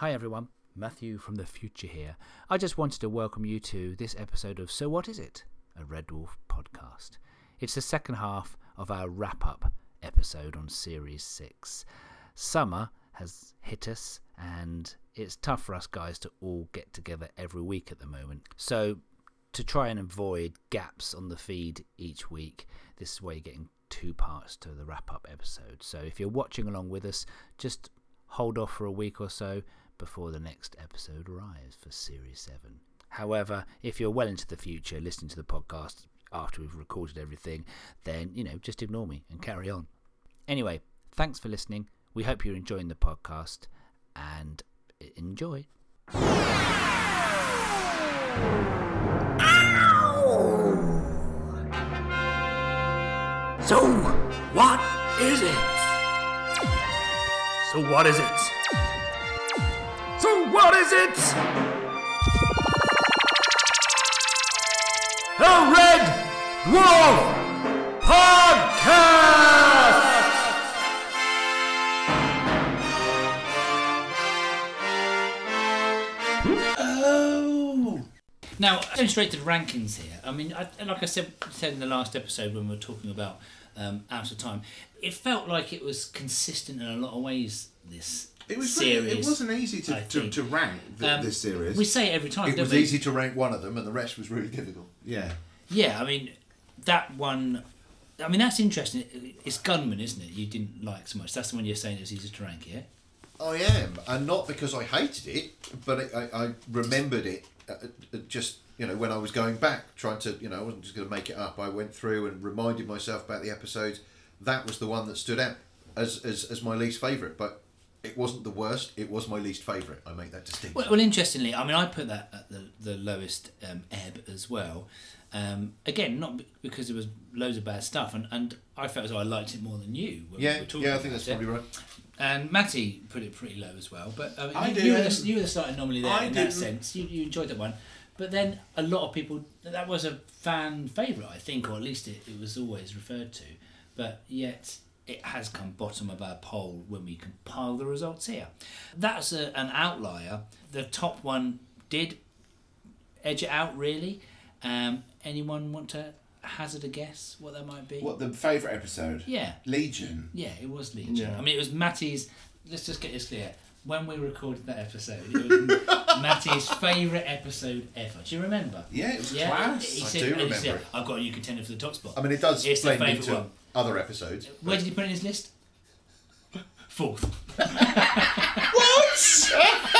Hi everyone, Matthew from the future here. I just wanted to welcome you to this episode of So What Is It? A Red Dwarf podcast. It's the second half of our wrap up episode on Series 6. Summer has hit us, and it's tough for us guys to all get together every week at the moment. So, to try and avoid gaps on the feed each week, this is why you're getting two parts to the wrap up episode. So, if you're watching along with us, just hold off for a week or so before the next episode arrives for Series 7. However, if you're well into the future listening to the podcast after we've recorded everything, then, you know, just ignore me and carry on. Anyway, thanks for listening. We hope you're enjoying the podcast and enjoy. So, what is it? So what is it? So, what is it? The Red Dwarf Podcast! Oh. Now, the rankings here. I mean, I, like I said, said in the last episode when we were talking about um, Out of Time, it felt like it was consistent in a lot of ways. This It was series. really, it wasn't easy to, to, to rank th- Um, this series. We say it every time. It don't was we? easy to rank one of them, and the rest was really difficult. yeah. Yeah, I mean, that one. I mean, that's interesting. It's Gunmen, isn't it? You didn't like so much. That's the one you're saying it was easy to rank, yeah? I am, and not because I hated it, but it, I, I remembered it uh, uh, just you know when I was going back, trying to you know I wasn't just going to make it up. I went through and reminded myself about the episodes. That was the one that stood out as as, as my least favourite, but it wasn't the worst. It was my least favourite. I make that distinction. Well, well, interestingly, I mean, I put that at the, the lowest um, ebb as well. Um, again, not be- because there was loads of bad stuff, and, and I felt as though I liked it more than you. When we yeah, were talking yeah, I think that's it. probably right. And Matty put it pretty low as well. But I mean, I you, you, were the, you were the starting anomaly there I in didn't. that sense. You, you enjoyed that one. But then a lot of people, that was a fan favourite, I think, or at least it, it was always referred to. But yet it has come bottom of our poll when we compile the results here. That's a, an outlier. The top one did edge it out, really. Um, anyone want to hazard a guess what that might be? What, the favourite episode? Yeah. Legion. Yeah, it was Legion. Yeah. I mean, it was Matty's. Let's just get this clear. When we recorded that episode, it was Matty's favourite episode ever. Do you remember? Yeah, it was Yeah, class. he I do remember. Said, I've got a new contender for the top spot. I mean, it does It's the blend favourite one. Other episodes. Where did you put it in his list? Fourth.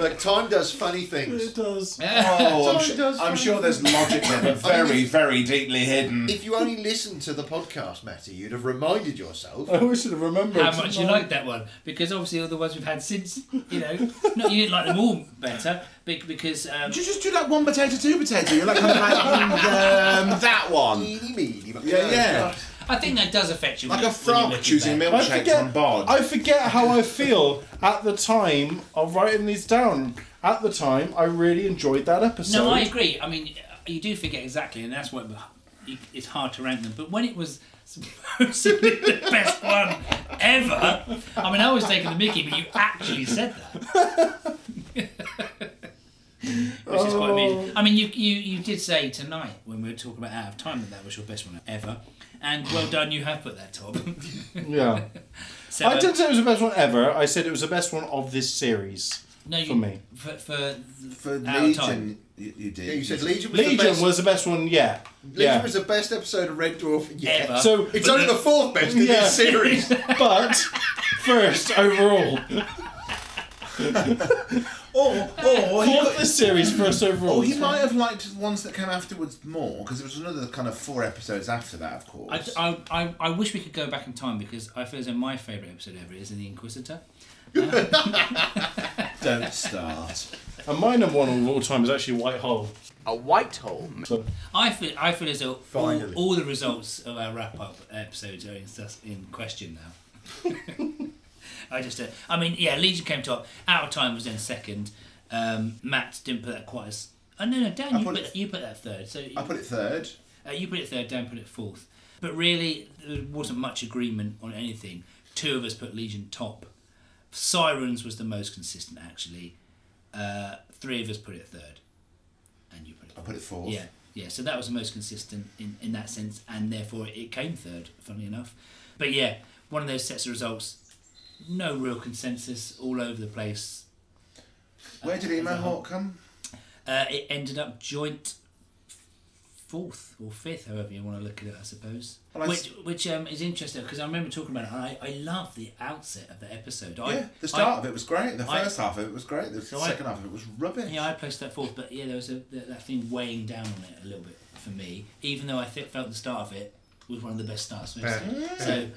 Look, time does funny things. It does. Oh, I'm, It su- does I'm sure there's logic there, but very, very deeply hidden. If you only listened to the podcast, Matty, you'd have reminded yourself. I wish I'd have remembered. How much you like that one? Because obviously all the ones we've had since, you know, not you didn't like them all better, be- because um, Did you just do that one potato, two potato? You're like kind of like mm, um, that one. Eeny, meeny, but- Yeah, yeah. I think that does affect you. Like when a you- frog choosing back. I milkshakes forget, on board. I forget how I feel at the time of writing these down. At the time, I really enjoyed that episode. No, I agree. I mean, you do forget exactly, and that's what you- it's hard to rank them. But when it was supposedly the best one ever, I mean, I was taking the Mickey, but you actually said that. Which is quite amusing. Oh. I mean, you, you you did say tonight when we were talking about Out of Time that that was your best one ever, and well done, you have put that top. Yeah. so, I uh, didn't say it was the best one ever. I said it was the best one of this series. no, you, for me. for for, For Out of Time. Legion, you, you did. Yeah, you said Legion was the Legion best. was the best one Yeah, Legion yeah. was the best episode of Red Dwarf yet. Ever. So, It's only the fourth best in Yeah. this series. but first overall, Or, or he, got- this series, first overall. or he might have liked the ones that came afterwards more, because there was another kind of four episodes after that, of course. I, I, I, I wish we could go back in time because I feel as though my favourite episode ever is in The Inquisitor. Uh, Don't start. And my number one of all time is actually White Hole. A white hole. So I feel I feel as though all, all the results of our wrap up episodes are in, in question now. I just, uh, I mean, yeah, Legion came top. Out of Time was in second. Um, Matt didn't put that quite as. Oh no, no, Dan, I you put put, it- you put that third. So I put it third. Uh, you put it third, Dan put it fourth. But really, there wasn't much agreement on anything. Two of us put Legion top, Sirens was the most consistent actually. Uh, three of us put it third, and you put it. I put it fourth. Yeah, yeah. So that was the most consistent in, in that sense, and therefore it came third. Funnily enough, but yeah, one of those sets of results. No real consensus, all over the place. Where did As a Emo. Hawk come? Uh, it ended up joint fourth or fifth, however you want to look at it, I suppose. Well, I which s- which um, is interesting because I remember talking about it. And I I love the outset of the episode. I, yeah, the start I, of it was great. The I- first half of it was great. The So I- second half of it was rubbish. Yeah, I placed that fourth, but yeah, there was a that, that thing weighing down on it a little bit for me. Even though I th- felt the start of it was one of the best starts. we've seen. So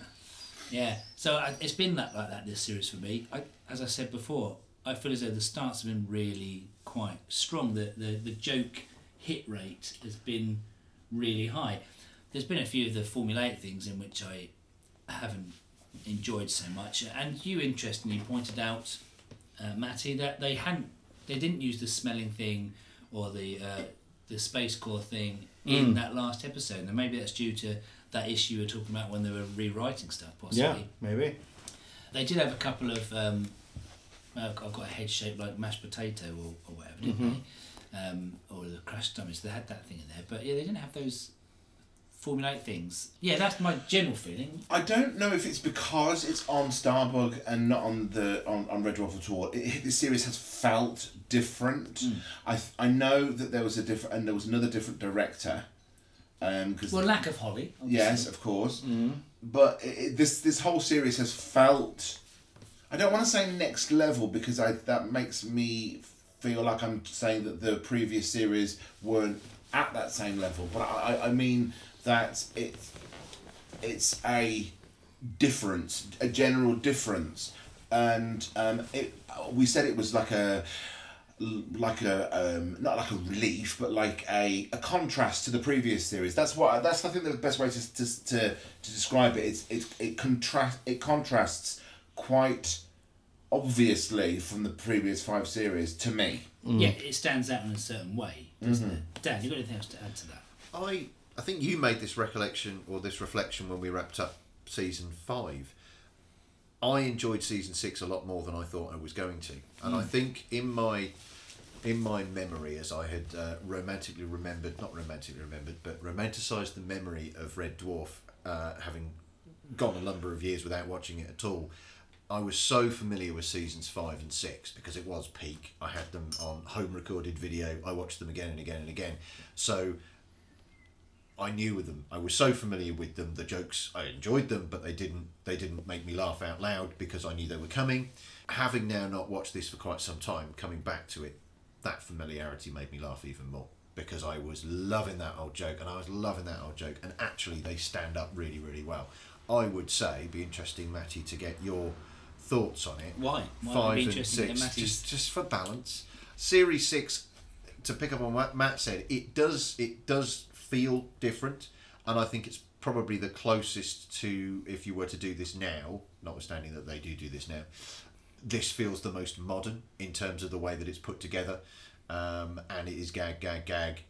yeah, so I, it's been that like that this series for me. I, as I said before, I feel as though the starts have been really quite strong. The the the joke hit rate has been really high. There's been a few of the formulaic things in which I haven't enjoyed so much, and you interestingly pointed out, uh, Matty, that they hadn't, they didn't use the smelling thing or the uh, the Space Corps thing in that last episode. And maybe that's due to that issue we were talking about when they were rewriting stuff, possibly. Yeah, maybe. They did have a couple of. Um, uh, I've got a head shaped like mashed potato or, or whatever, didn't Mm-hmm. they? Um, or the crushed dummies. They had that thing in there, but yeah, they didn't have those formulaic things. Yeah, that's my general feeling. I don't know if it's because it's on Starbug and not on the on, on Red Dwarf at all. It, this series has felt different. Hmm. I I know that there was a different and there was another different director. Um, cause Well, lack of Holly. obviously. yes, of course. But it, it, this this whole series has felt. I don't want to say next level because I that makes me feel like I'm saying that the previous series weren't at that same level. But I, I- I mean that it it's a difference, a general difference, and um, it we said it was like a like a um, not like a relief, but like a, a contrast to the previous series. That's what that's I think the best way to to, to, to describe it. It's it it contrast it contrasts quite obviously from the previous five series to me. Yeah, it stands out in a certain way, doesn't Mm-hmm. it? Dan, you got anything else to add to that? I I think you made this recollection or this reflection when we wrapped up season five. I enjoyed season six a lot more than I thought I was going to, and I think in my in my memory, as I had uh, romantically remembered, not romantically remembered, but romanticised the memory of Red Dwarf, uh, having gone a number of years without watching it at all. I was so familiar with seasons five and six because it was peak. I had them on home recorded video. I watched them again and again and again. So I knew with them. I was so familiar with them. The jokes I enjoyed them, but they didn't. They didn't make me laugh out loud because I knew they were coming. Having now not watched this for quite some time, coming back to it, that familiarity made me laugh even more because I was loving that old joke and I was loving that old joke. And actually, they stand up really, really well. I would say, be interesting, Matty, to get your thoughts on it Why? Why five and interesting to get six, just just for balance. Series six, to pick up on what Matt said, it does it does feel different, and I think it's probably the closest to if you were to do this now, notwithstanding that they do do this now. This feels the most modern in terms of the way that it's put together, um, and it is gag, gag, gag,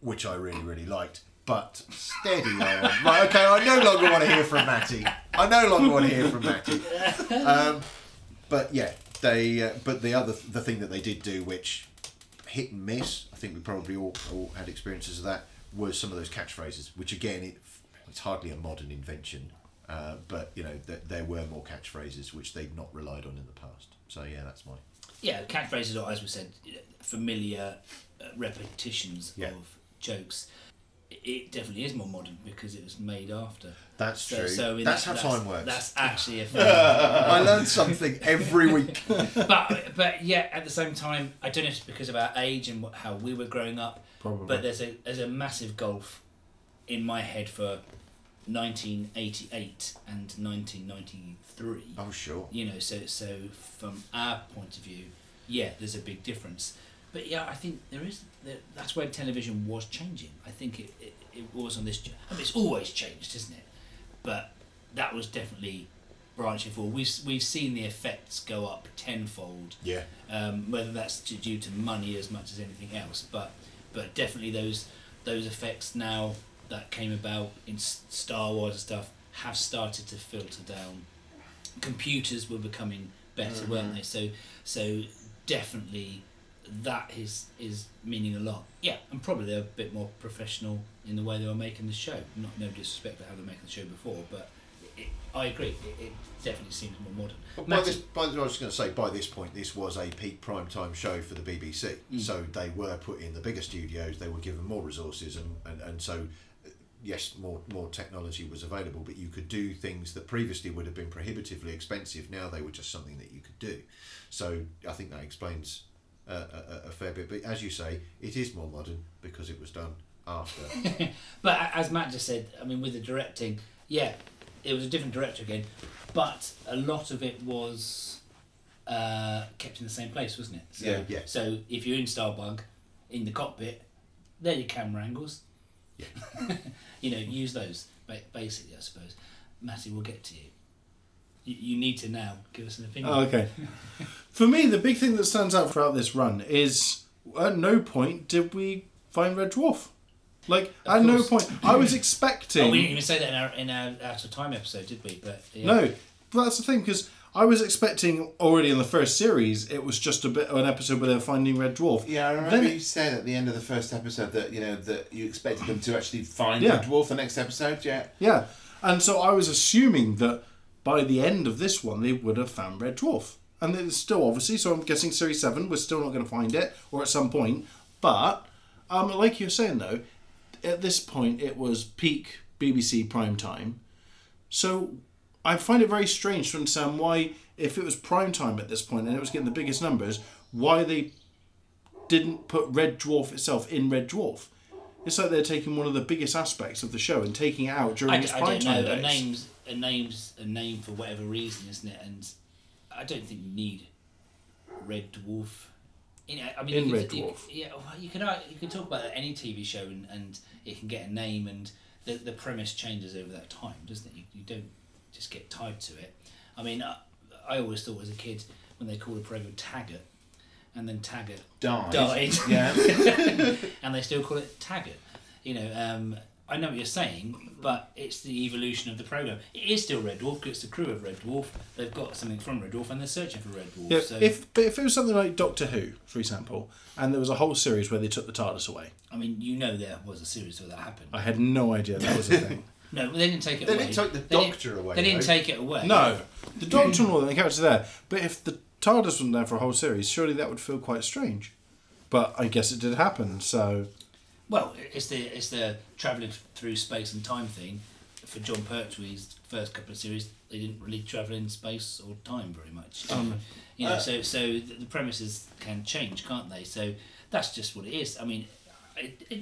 which I really, really liked. But steady on. Right, okay, I no longer want to hear from Matty. I no longer want to hear from Matty. Um, but yeah, they. Uh, but the other the thing that they did do, which hit and miss, I think we probably all, all had experiences of that, was some of those catchphrases. Which again, it, it's hardly a modern invention, uh, but you know th- there were more catchphrases which they'd not relied on in the past. So yeah, that's my. yeah, catchphrases are, as we said, familiar uh, repetitions Yeah. of jokes. It definitely is more modern because it was made after. That's So, true. so that's that- how time works. That's actually a thing. I learn something every week. but but yeah, at the same time, I don't know if it's because of our age and how we were growing up. Probably. But there's a there's a massive gulf in my head for 1988 and 1993. Oh sure. You know, so so from our point of view, yeah, there's a big difference. But yeah, I think there is. There, that's where television was changing. I think it, it, it was on this. I mean, it's always changed, isn't it? But that was definitely branching forward. We've we've seen the effects go up tenfold Yeah. um, whether that's due to money as much as anything else. But but definitely those those effects now that came about in Star Wars and stuff have started to filter down. Computers were becoming better, weren't they? So so definitely that is is meaning a lot. Yeah, and probably they're a bit more professional in the way they were making the show. Not no disrespect to how they were making the show before, but it, I agree. It, it definitely seems more modern. But by this, by, I was going to say, by this point, this was a peak prime time show for the BBC. Mm. So they were put in the bigger studios. They were given more resources, and, and, and so yes, more more technology was available. But you could do things that previously would have been prohibitively expensive. Now they were just something that you could do. So I think that explains uh, a, a- fair bit. But as you say, it is more modern because it was done after. But as Matt just said, I mean, with the directing, yeah, it was a different director again, but a lot of it was uh, kept in the same place, wasn't it? So, Yeah. Yeah. So if you're in Starbug, in the cockpit, there are your camera angles. You know, use those basically, I suppose. Matty, we'll get to you. You, you need to now give us an opinion. Oh, okay. For me, the big thing that stands out throughout this run is at no point did we find Red Dwarf. Like Of at no point, I was expecting. Oh, we didn't even say that in our in our out of time episode, did we? But yeah. No, but that's the thing because I was expecting already in the first series it was just a bit of an episode where they're finding Red Dwarf. Yeah, I remember Then you said at the end of the first episode that you know that you expected them to actually find Yeah. the dwarf the next episode. Yeah, Yeah, and so I was assuming that by the end of this one they would have found Red Dwarf, and it's still obviously. So I'm guessing series seven we're still not going to find it, or at some point. But um, like you're saying though, at this point it was peak BBC prime time, so I find it very strange to understand why, if it was prime time at this point and it was getting the biggest numbers, why they didn't put Red Dwarf itself in Red Dwarf. It's like they're taking one of the biggest aspects of the show and taking it out during I, its I prime don't time know. A name's a name's a name for whatever reason, isn't it? And I don't think you need Red Dwarf. You know, I mean, In you Red could, you- Dwarf. yeah, well, you can uh, you can talk about any TV show and, and it can get a name and the the premise changes over that time, doesn't it? You, you don't just get tied to it. I mean, I, I always thought as a kid when they called a program Taggart, and then Taggart died. died. Yeah, and they still call it Taggart. You know, um, I know what you're saying, but it's the evolution of the program. It is still Red Dwarf because it's the crew of Red Dwarf. They've got something from Red Dwarf and they're searching for Red Dwarf. Yeah, so if but if it was something like Doctor Who, for example, and there was a whole series where they took the TARDIS away, I mean, you know, there was a series where that happened. I had no idea that was a thing. No, they didn't take it They away. They didn't take the They didn't- Doctor away, They didn't though. take it away. no, the Doctor mm. and all the characters are there, but if the TARDIS wasn't there for a whole series, surely that would feel quite strange. But I guess it did happen, so Well, it's the it's the travelling through space and time thing. For Jon Pertwee's first couple of series, they didn't really travel in space or time very much. Um, you know, so uh, so the, the premises can change, can't they? So that's just what it is. I mean, it, it,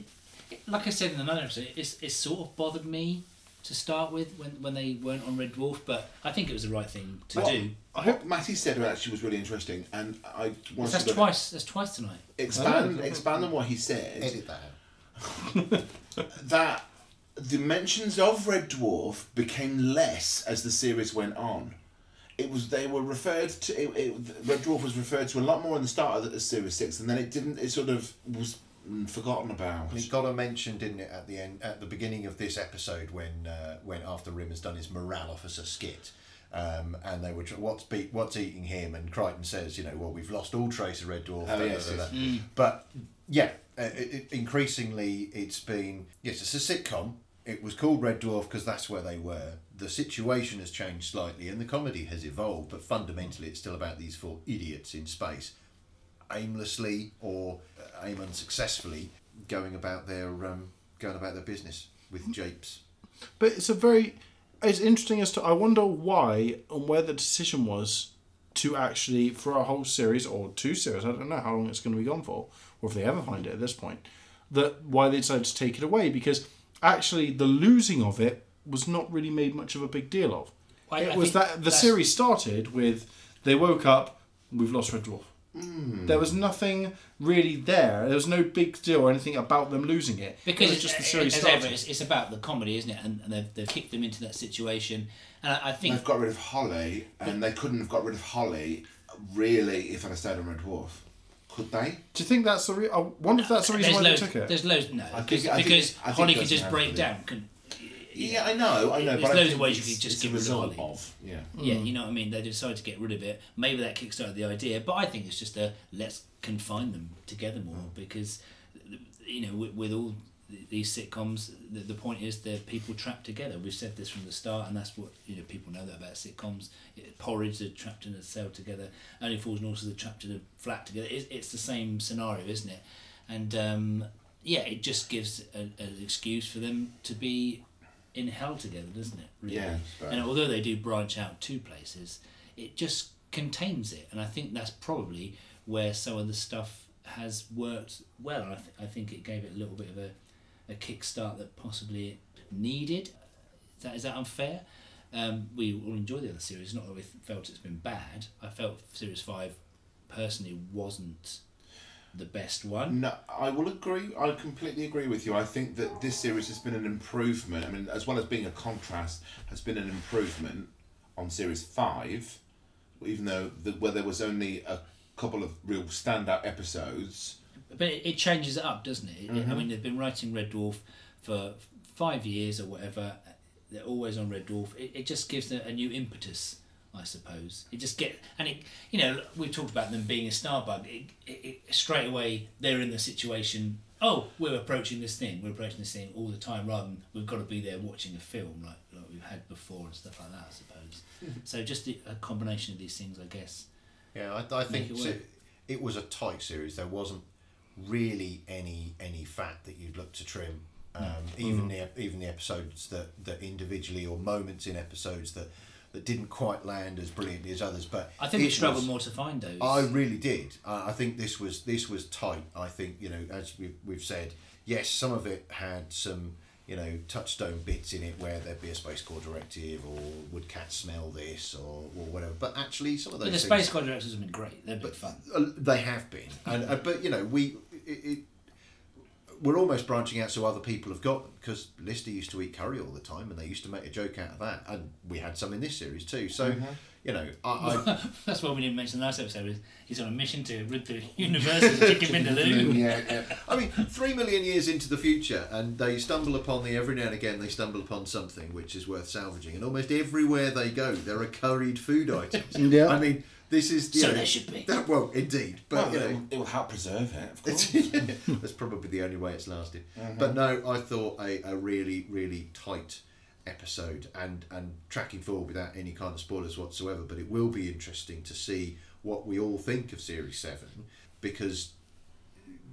it, like I said in another episode, it's it sort of bothered me to start with when when they weren't on Red Dwarf, but I think it was the right thing to What- do. what Matty said actually was really interesting, and I wanted That's to twice. That's twice tonight. expand oh. expand on what he said. Edit that out. that the mentions of Red Dwarf became less as the series went on. It was they were referred to. It, it, Red Dwarf was referred to a lot more in the start of the series six, and then it didn't. It sort of was forgotten about. It got a mention, didn't it, at the end, at the beginning of this episode when, uh, when after Rim has done his morale officer skit, um, and they were tr- what's be- what's eating him, and Kryten says, you know, well, we've lost all trace of Red Dwarf. Oh, da, yes, da, da, yes. da. But yeah, uh, it, it, increasingly it's been yes, it's a sitcom. It was called Red Dwarf because that's where they were. The situation has changed slightly, and the comedy has evolved, but fundamentally, it's still about these four idiots in space aimlessly or aim unsuccessfully going about their um, going about their business with japes. But it's a very it's interesting as to I wonder why and where the decision was to actually for a whole series or two series, I don't know how long it's going to be gone for, or if they ever find it at this point, that why they decided to take it away because actually the losing of it was not really made much of a big deal of. I- it I was that the series started with they woke up, we've lost Red Dwarf. Hmm. There was nothing really there. There was no big deal or anything about them losing it. because it was it's, just the series as started. ever, it's, it's about the comedy, isn't it? And, and they've, they've kicked them into that situation, and I, I think They've got rid of Holly, and they couldn't have got rid of Holly really if I'd have stayed on Red Dwarf. Could they? Do you think that's the reason? I wonder if that's the reason there's why loads, they took it. There's loads no I because, think- I think- because I think Holly could just break down. Can, Yeah, I know, I know. There's but I loads think of ways you could just it's get a rid of result Holly. of. Yeah. Yeah, you know what I mean. They decided to get rid of it. Maybe that kickstarted the idea, but I think it's just a let's confine them together more because you know with, with all these sitcoms, the, the point is they're people trapped together. We've said this from the start, and that's what you know people know that about sitcoms. It, Porridge, they're trapped in a cell together. Only Fools and Horses, they're trapped in a flat together. It's, it's the same scenario, isn't it? And um, yeah, it just gives a, an excuse for them to be in hell together, doesn't it? Really? Yeah. And although they do branch out two places, it just contains it, and I think that's probably where some of the stuff has worked well. I, th- I think it gave it a little bit of a, a kickstart that possibly it needed. Is that, is that unfair? Um, we all enjoy the other series. Not that we felt it's been bad. I felt series five personally wasn't the best one. No, I will agree. I completely agree with you. I think that this series has been an improvement. I mean, as well as being a contrast, has been an improvement on series five, even though the, where there was only a couple of real standout episodes. But it, it changes it up, doesn't it? It- I mm-hmm. mean, they've been writing Red Dwarf for five years or whatever. They're always on Red Dwarf. It, it just gives a, a new impetus, I suppose. It just get and it, you know, we've talked about them being a Starbug. It, it, it, straight away, they're in the situation. Oh, we're approaching this thing. We're approaching this thing all the time, rather than we've got to be there watching a film like, like we've had before and stuff like that. I suppose. so just the, a combination of these things, I guess. Yeah, I, I think it so- it was a tight series. There wasn't really any any fat that you'd look to trim. Um, Even the even the episodes that, that individually or moments in episodes that, that didn't quite land as brilliantly as others. But I think we struggled was- more to find those. I really did. I I think this was this was tight. I think you know, as we've, we've said, yes, some of it had some you know touchstone bits in it where there'd be a Space Corps directive or would cats smell this or, or whatever. But actually, some of those But the things, Space God directors have been great. They've been fun. uh, they have been, and uh, but you know we. It, it, we're almost branching out so other people have got them because Lister used to eat curry all the time and they used to make a joke out of that and we had some in this series too. So mm-hmm. You know I, I That's why we didn't mention the last episode. is He's on a mission to rid the universe of Chicken Vindaloo. Yeah, yeah. I mean, three million years into the future, and they stumble upon the every now and again they stumble upon something which is worth salvaging, and almost everywhere they go, there are curried food items. Yeah. I mean, this is you So know, there should be. That, well, indeed, but Well, you it, know, will, it will help preserve it, of course. it's, that's probably the only way it's lasted. But mm-hmm. no, I thought a, a really, really tight episode and, and tracking forward without any kind of spoilers whatsoever. But it will be interesting to see what we all think of Series 7 because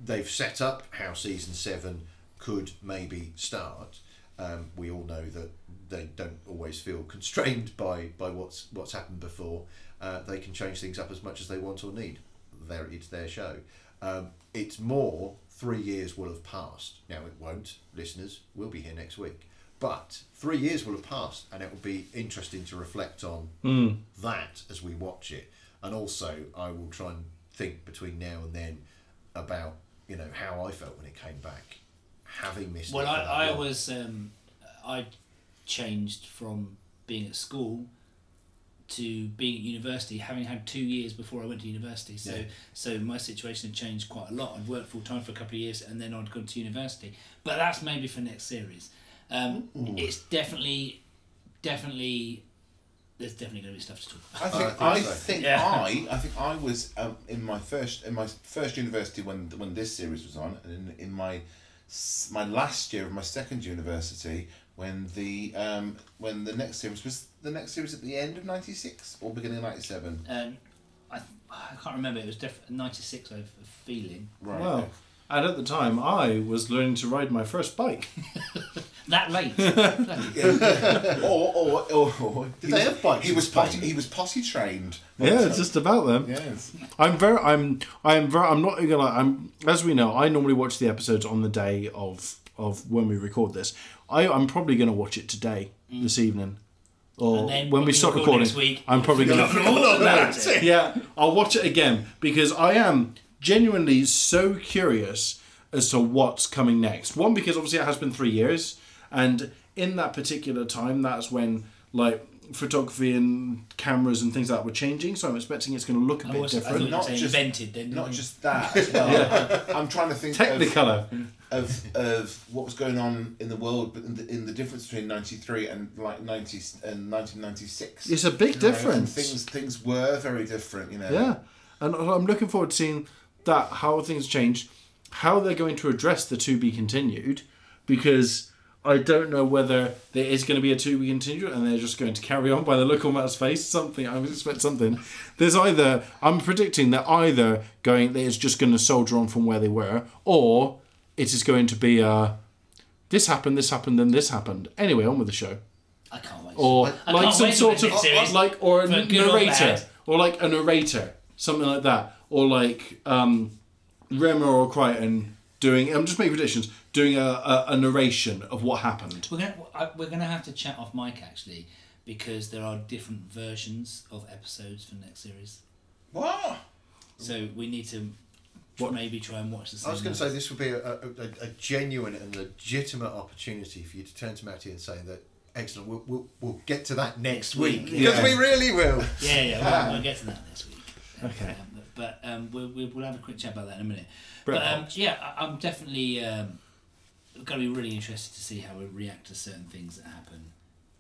they've set up how Season 7 could maybe start. Um, we all know that they don't always feel constrained by, by what's what's happened before. Uh, they can change things up as much as they want or need. There, it's their show. Um, it's more three years will have passed. Now it won't. Listeners, we'll be here next week. But three years will have passed, and it will be interesting to reflect on that as we watch it. And also, I will try and think between now and then about you know how I felt when it came back, having missed. Well, it I, I long. was um, I changed from being at school to being at university, having had two years before I went to university. So, Yeah. so my situation had changed quite a lot. I'd worked full time for a couple of years, and then I'd gone to university. But that's maybe for next series. Um, it's definitely, definitely. There's definitely going to be stuff to talk about. I think think I so. think Yeah. I I think I was um, in my first in my first university when when this series was on, and in, in my s- my last year of my second university when the um when the next series was the next series at the end of ninety six or beginning of ninety seven. Um, I, I can't remember. It was def- 96, I have a feeling. Right. Well, and at the time, I was learning to ride my first bike. That late. or or or, or Did they have bikes He was Spain? potty, he was potty trained. yeah, it's just about them. yes. I'm very, I'm, I'm very, I'm not gonna. I'm as we know. I normally watch the episodes on the day of of when we record this. I, I'm probably gonna watch it today, mm. this evening, or And then when when we stop record recording. next week, I'm probably gonna. That's it. yeah, I'll watch it again because I am genuinely so curious as to what's coming next. One, because obviously it has been three years, and in that particular time, that's when like photography and cameras and things like that were changing, so I'm expecting it's going to look a I bit was, different. you Not just- invented then. Not just that as well. I'm trying to think of, Technicolor. of of what was going on in the world, but in the, in the difference between '93 and like '90 and 1996. It's a big And difference. things things were very different, you know. Yeah, and I'm looking forward to seeing that how things changed, how they're going to address the to be continued, because I don't know whether there is going to be a two week continued and they're just going to carry on by the look on Matt's face. Something I would expect something. There's either I'm predicting that either going that it's just going to soldier on from where they were, or it is going to be a this happened, this happened, then this happened. Anyway, on with the show I can't wait. or I like some sort of series, like or a or narrator or like a narrator something like that or like um Rimmer or Kryten doing I'm just making predictions doing a, a, a narration of what happened We're gonna we're gonna have to chat off mic actually because there are different versions of episodes for the next series. What? So we need to What? maybe try and watch the same. I was going to say this would be a, a, a, a genuine and legitimate opportunity for you to turn to Matty and say that excellent. We'll, we'll, we'll get to that next week because Yeah. we really will. Yeah, yeah, we'll, we'll get to that next week. Okay. Um, but um, we'll, we'll we'll have a quick chat about that in a minute. Brett but um, yeah, I, I'm definitely um, going to be really interested to see how we react to certain things that happen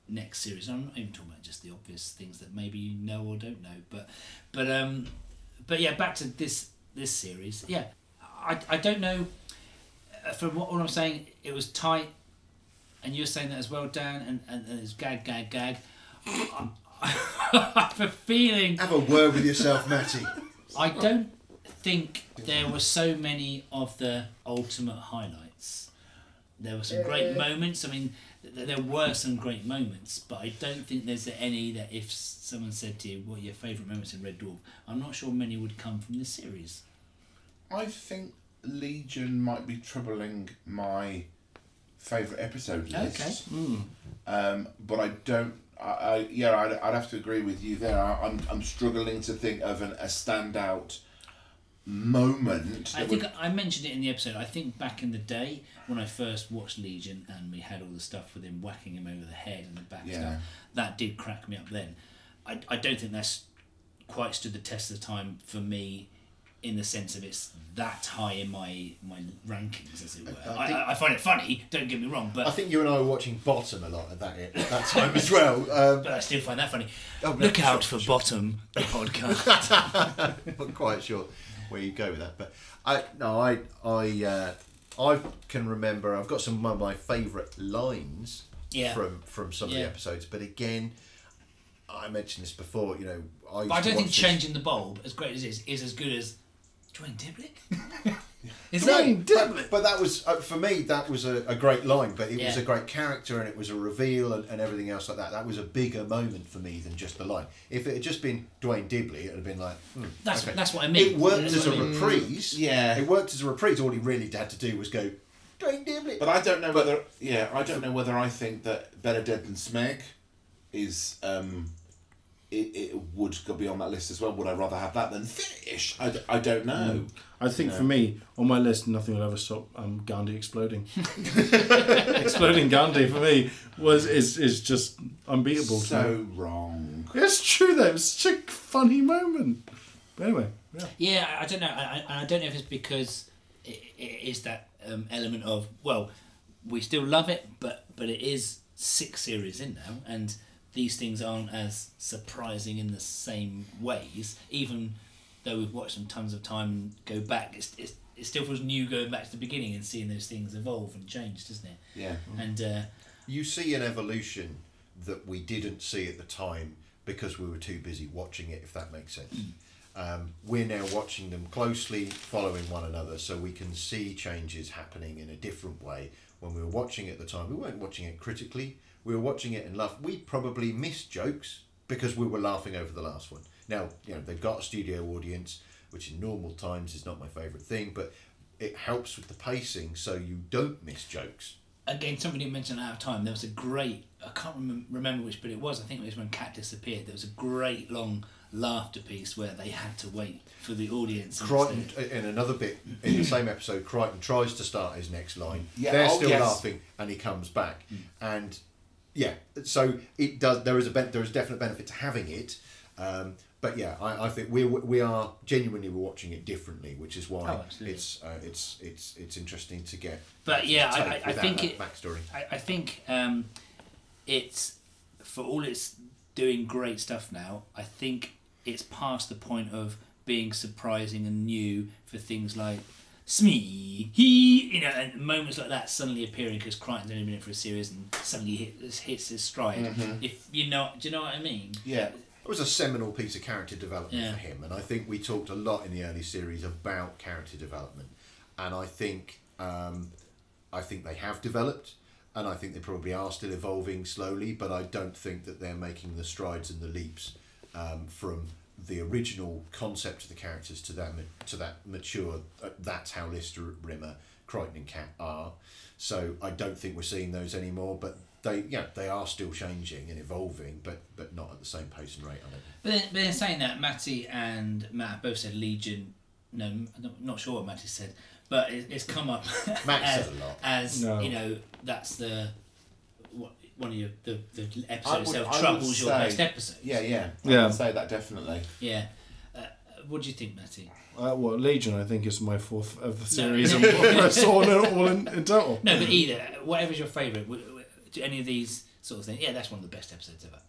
next series. I'm not even talking about just the obvious things that maybe you know or don't know, but but um, but yeah, back to this this series. Yeah, I, I don't know. uh, From what, what I'm saying, it was tight, and you're saying that as well, Dan, and and, and it's gag, gag, gag. I, I have a feeling Have a word with yourself, Matty. I don't think there were so many of the ultimate highlights. There were some great moments. I mean, th- there were some great moments, but I don't think there's any that if someone said to you, "What are your favourite moments in Red Dwarf?" I'm not sure many would come from this series. I think Legion might be troubling my favourite episode list. Um, but I don't. I, I yeah, I'd, I'd have to agree with you there. I, I'm I'm struggling to think of an, a standout moment. I think would- I mentioned it in the episode. I think back in the day when I first watched Legion and we had all the stuff with him whacking him over the head and the back Yeah. stuff, that did crack me up then. I, I don't think that's quite stood the test of the time for me in the sense of it's that high in my my rankings, as it were. I I, think- I, I find it funny, don't get me wrong, but I think you and I were watching Bottom a lot at that at that time as well. Um, but I still find that funny. Oh, no, Look sure, out for Bottom, the podcast. not quite sure where you go with that, but I no, I I uh, I can remember. I've got some of my favourite lines Yeah. from from some of the episodes, but again, I mentioned this before. You know, I. I don't think this- changing the bulb, as great as it is, is as good as Duane Dibbley. is Dwayne that? Dibbley. But that was uh, for me. That was a, a great line, but it was a great character, and it was a reveal, and, and everything else like that. That was a bigger moment for me than just the line. If it had just been Duane Dibbley, it would have been like, hmm, That's okay. that's what I mean. It worked That's as a what mean. reprise. Yeah. it worked as a reprise. All he really had to do was go, Duane Dibbley. But I don't know whether yeah, I don't know whether I think that Better Dead Than Smeg is um it, it would be on that list as well. Would I rather have that than Fish? I, d- I don't know. I think for me on my list nothing will ever stop um, Gandhi exploding exploding Gandhi for me was is is just unbeatable. So wrong. it's true though it was such a funny moment but anyway yeah Yeah, I- I don't know. I, I, I don't know if it's because it, it is that um, element of well, we still love it, but but it is six series in now, and these things aren't as surprising in the same ways. Even though we've watched them tons of time and go back, it's, it's, it still feels new going back to the beginning and seeing those things evolve and change, doesn't it? Yeah. And uh, you see an evolution that we didn't see at the time because we were too busy watching it. If that makes sense. Um, we're now watching them closely, following one another, so we can see changes happening in a different way. When we were watching at the time, we weren't watching it critically. We were watching it in love. We probably missed jokes because we were laughing over the last one. Now, you know, they've got a studio audience, which in normal times is not my favourite thing, but it helps with the pacing so you don't miss jokes. again, somebody mentioned out of time. There was a great. I can't remem- remember which bit it was. I think it was when Cat disappeared. There was a great long laughter piece where they had to wait for the audience. Kryten, instead. in another bit in the same episode, Kryten tries to start his next line. Yeah, They're oh, still yes. laughing, and he comes back. And yeah, so it does. There is a ben- there is definite benefit to having it, um, but yeah, I, I think we we are genuinely watching it differently, which is why Oh, it's uh, it's it's it's interesting to get. But yeah, I, I, I think it. backstory. I, I think um, it's for all it's doing great stuff now. I think it's past the point of being surprising and new for things like Smee, he, you know, and moments like that suddenly appearing because Kryten's only been in for a series and suddenly hit, hits his stride. If you know, do you know what I mean? Yeah. It was a seminal piece of character development Yeah. for him, and I think we talked a lot in the early series about character development, and I think um, I think they have developed, and I think they probably are still evolving slowly, but I don't think that they're making the strides and the leaps um, from the original concept of the characters to that to that mature. Uh, that's how Lister, Rimmer, Kryten, and Cat are. So I don't think we're seeing those anymore, but. They, yeah, they are still changing and evolving, but but not at the same pace and rate. I don't think. But then, but in saying that, Matty and Matt both said Legion. No, I'm not- not sure what Matty said, but it, it's come up Matt as, said a lot. as No. you know that's the what one of your the, the I episode would- itself I would troubles your say- best episode. Yeah, yeah. I Yeah. would say that definitely. Yeah. Uh, what do you think, Matty? Uh, well, Legion, I think, is my fourth of the No. series, and I saw it all in, in total. No, but either whatever's your favourite. w- w- Do any of these sort of things? Yeah, that's one of the best episodes ever.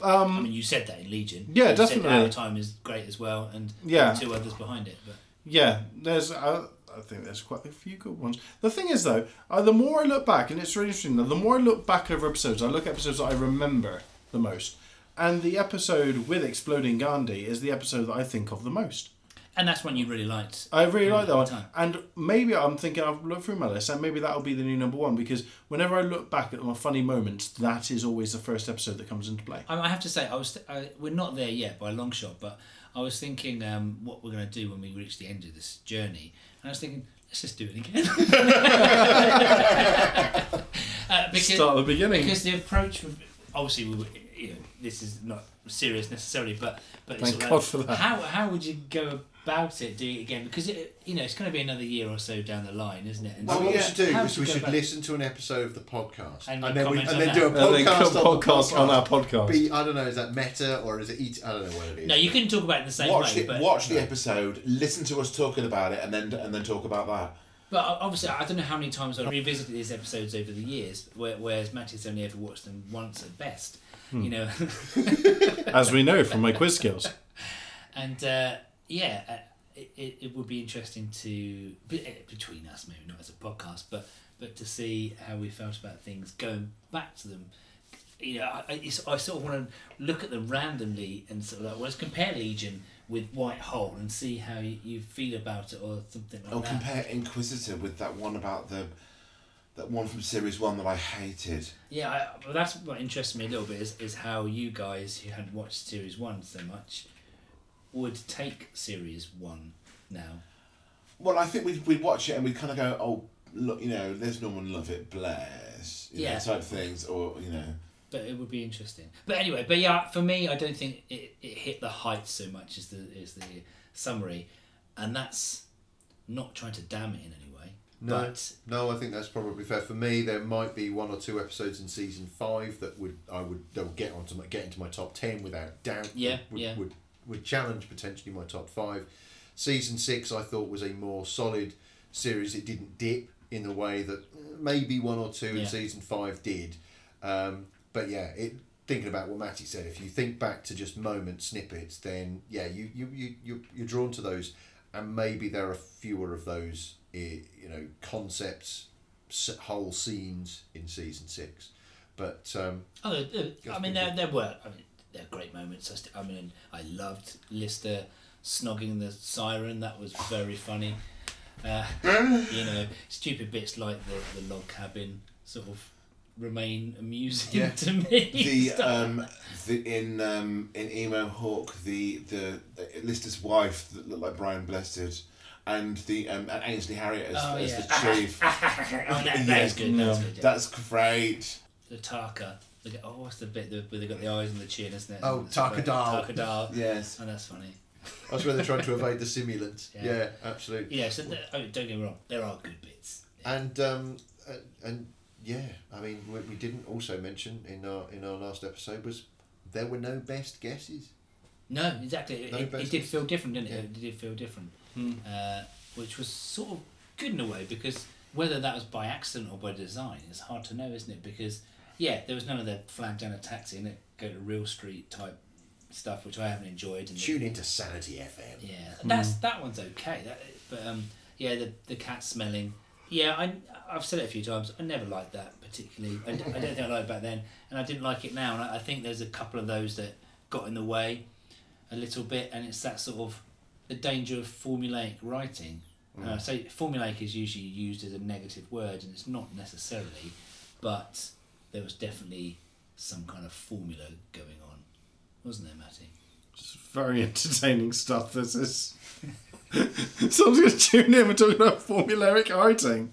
Um, I mean, you said that in Legion. Yeah, you definitely. Said Our Time is great as well, and Yeah. two others behind it. But Yeah, there's. Uh, I think there's quite a few good ones. The thing is, though, uh, the more I look back, and it's really interesting. The more I look back over episodes, I look at episodes that I remember the most, and the episode with Exploding Gandhi is the episode that I think of the most. and that's one you really liked. I really like that one, time. and maybe I'm thinking I've looked through my list, and maybe that'll be the new number one because whenever I look back at my funny moments, that is always the first episode that comes into play. I, I have to say, I was I, we're not there yet by a long shot, but I was thinking um, what we're going to do when we reach the end of this journey, and I was thinking, let's just do it again. uh, because, Start at the beginning. because the approach, would- obviously, we, were- you know, this is not serious necessarily, but but Thank God like, for that. How how would you go about it doing it again? Because it, you know, it's going to be another year or so down the line, isn't it? And Well, so- what we should do How is to we should back- listen to an episode of the podcast, And and, we then we comment and on then do a that. And then podcast, on, the podcast on our podcast. podcast. Be, I don't know, is that meta or is it eat? I don't know what it is. no, you can talk about it in the same Watch way, the but watch the episode, listen to us talking about it, and then and then talk about that. But o- obviously, I don't know how many times I've revisited these episodes over the years, where, whereas Matty's only ever watched them once at best. You know, as we know from my quiz skills. and uh, yeah, uh, it, it, would be interesting to be- eh, between us, maybe not as a podcast, but but to see how we felt about things going back to them. You know, I, I, I sort of want to look at them randomly and sort of like, well, let's compare Legion with White Hole and see how you, you feel about it or something like Or that. compare Inquisitor with that one about the that one from series one that I hated. Yeah, I, well, that's what interests me a little bit is, is how you guys who hadn't watched series one so much would take series one now. Well, I think we'd, we'd watch it and we'd kind of go, oh, look, you know, there's Norman Lovett, bless, you Yeah. know, type things, or you know, But it would be interesting. But anyway, but yeah, for me, I don't think it, it hit the heights so much as the as the summary, and that's not trying to damn it in any way. No, But no, I think that's probably fair. For me, there might be one or two episodes in season five that would I would that would get onto my get into my top ten without doubt. Yeah, would, yeah. Would would challenge potentially my top five. Season six, I thought was a more solid series. It didn't dip in the way that uh, maybe one or two Yeah. in season five did. Um, but yeah, it thinking about what Matty said, if you think back to just moment snippets, then yeah, you you you you you're drawn to those, and maybe there are fewer of those, eh, you know, concepts, whole scenes in season six. But um, oh, I mean, there, there were I mean, there are great moments. I, st- I mean, I loved Lister snogging the siren. That was very funny. Uh, you know, stupid bits like the, the log cabin sort of remain amusing Yeah. to me. the um the in um in Emohawk the the, the lister's wife that looked like brian blessed and the um and Ainsley Harriott as, Oh, as yeah. the chief oh, that, that Yeah. is good. That's good. That's great the Taka. Look at, oh, what's the bit where they got the eyes on the chin, isn't it? Oh, And Takadal. Takadal. yes And that's funny. that's where they're trying to evade the simulant. Yeah. Yeah, absolutely. Yeah, so oh, don't get me wrong, there are good bits. And um, uh, and yeah, I mean, what we didn't also mention in our in our last episode was there were no best guesses. No, exactly. It, No it, it did feel different, didn't it? Yeah. It did feel different, uh, which was sort of good in a way because whether that was by accident or by design, it's hard to know, isn't it? Because yeah, there was none of the flag down a taxi and it go to real street type stuff, which I haven't enjoyed. And the- Tune into Sanity FM. Yeah, that's that one's okay. That, but um, yeah, the the cat smelling. Yeah, I I've said it a few times. I never liked that particularly. I don't think I liked it back then, and I didn't like it now. And I, I think there's a couple of those that got in the way a little bit, and it's that sort of the danger of formulaic writing. Uh, so formulaic is usually used as a negative word, and it's not necessarily, but there was definitely some kind of formula going on, wasn't there, Matty? It's very entertaining stuff. This is. Someone's going to tune in. We're talking about formulaic writing.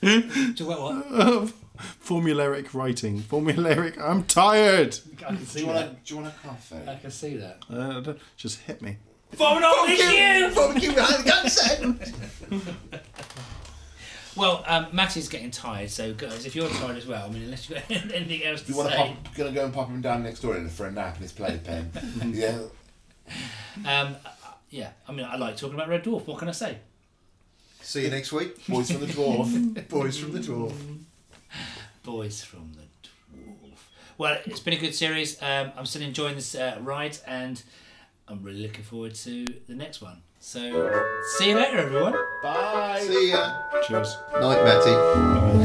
Talk about what? formulaic writing. Formulaic. I'm tired. I can Do see you want a, do you want a coffee? I can see that. Uh, just hit me. Phone on you! Fuck you behind the gun set. Well, um, Matty's getting tired, so guys, if you're tired as well, I mean, unless you've got anything else to say. You want to say. pop? Gonna go and pop him down next door in for a nap in his playpen. yeah. Um, yeah, I mean, I like talking about Red Dwarf. What can I say? See you next week. Boys from the dwarf. Boys from the dwarf. Boys from the Dwarf. Well, it's been a good series. Um, I'm still enjoying this uh, ride, and I'm really looking forward to the next one. So, see you later, everyone. Bye. See ya. Cheers. Night, Matty.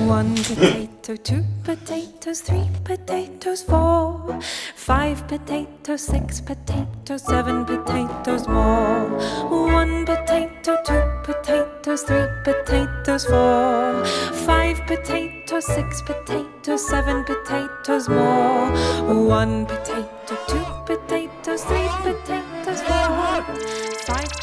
One potato, two potatoes, three potatoes, four, five potatoes, six potatoes, seven potatoes more. One potato, two potatoes, three potatoes, four, five potatoes, six potatoes, seven potatoes more. One potato, two potatoes, three potatoes, four, five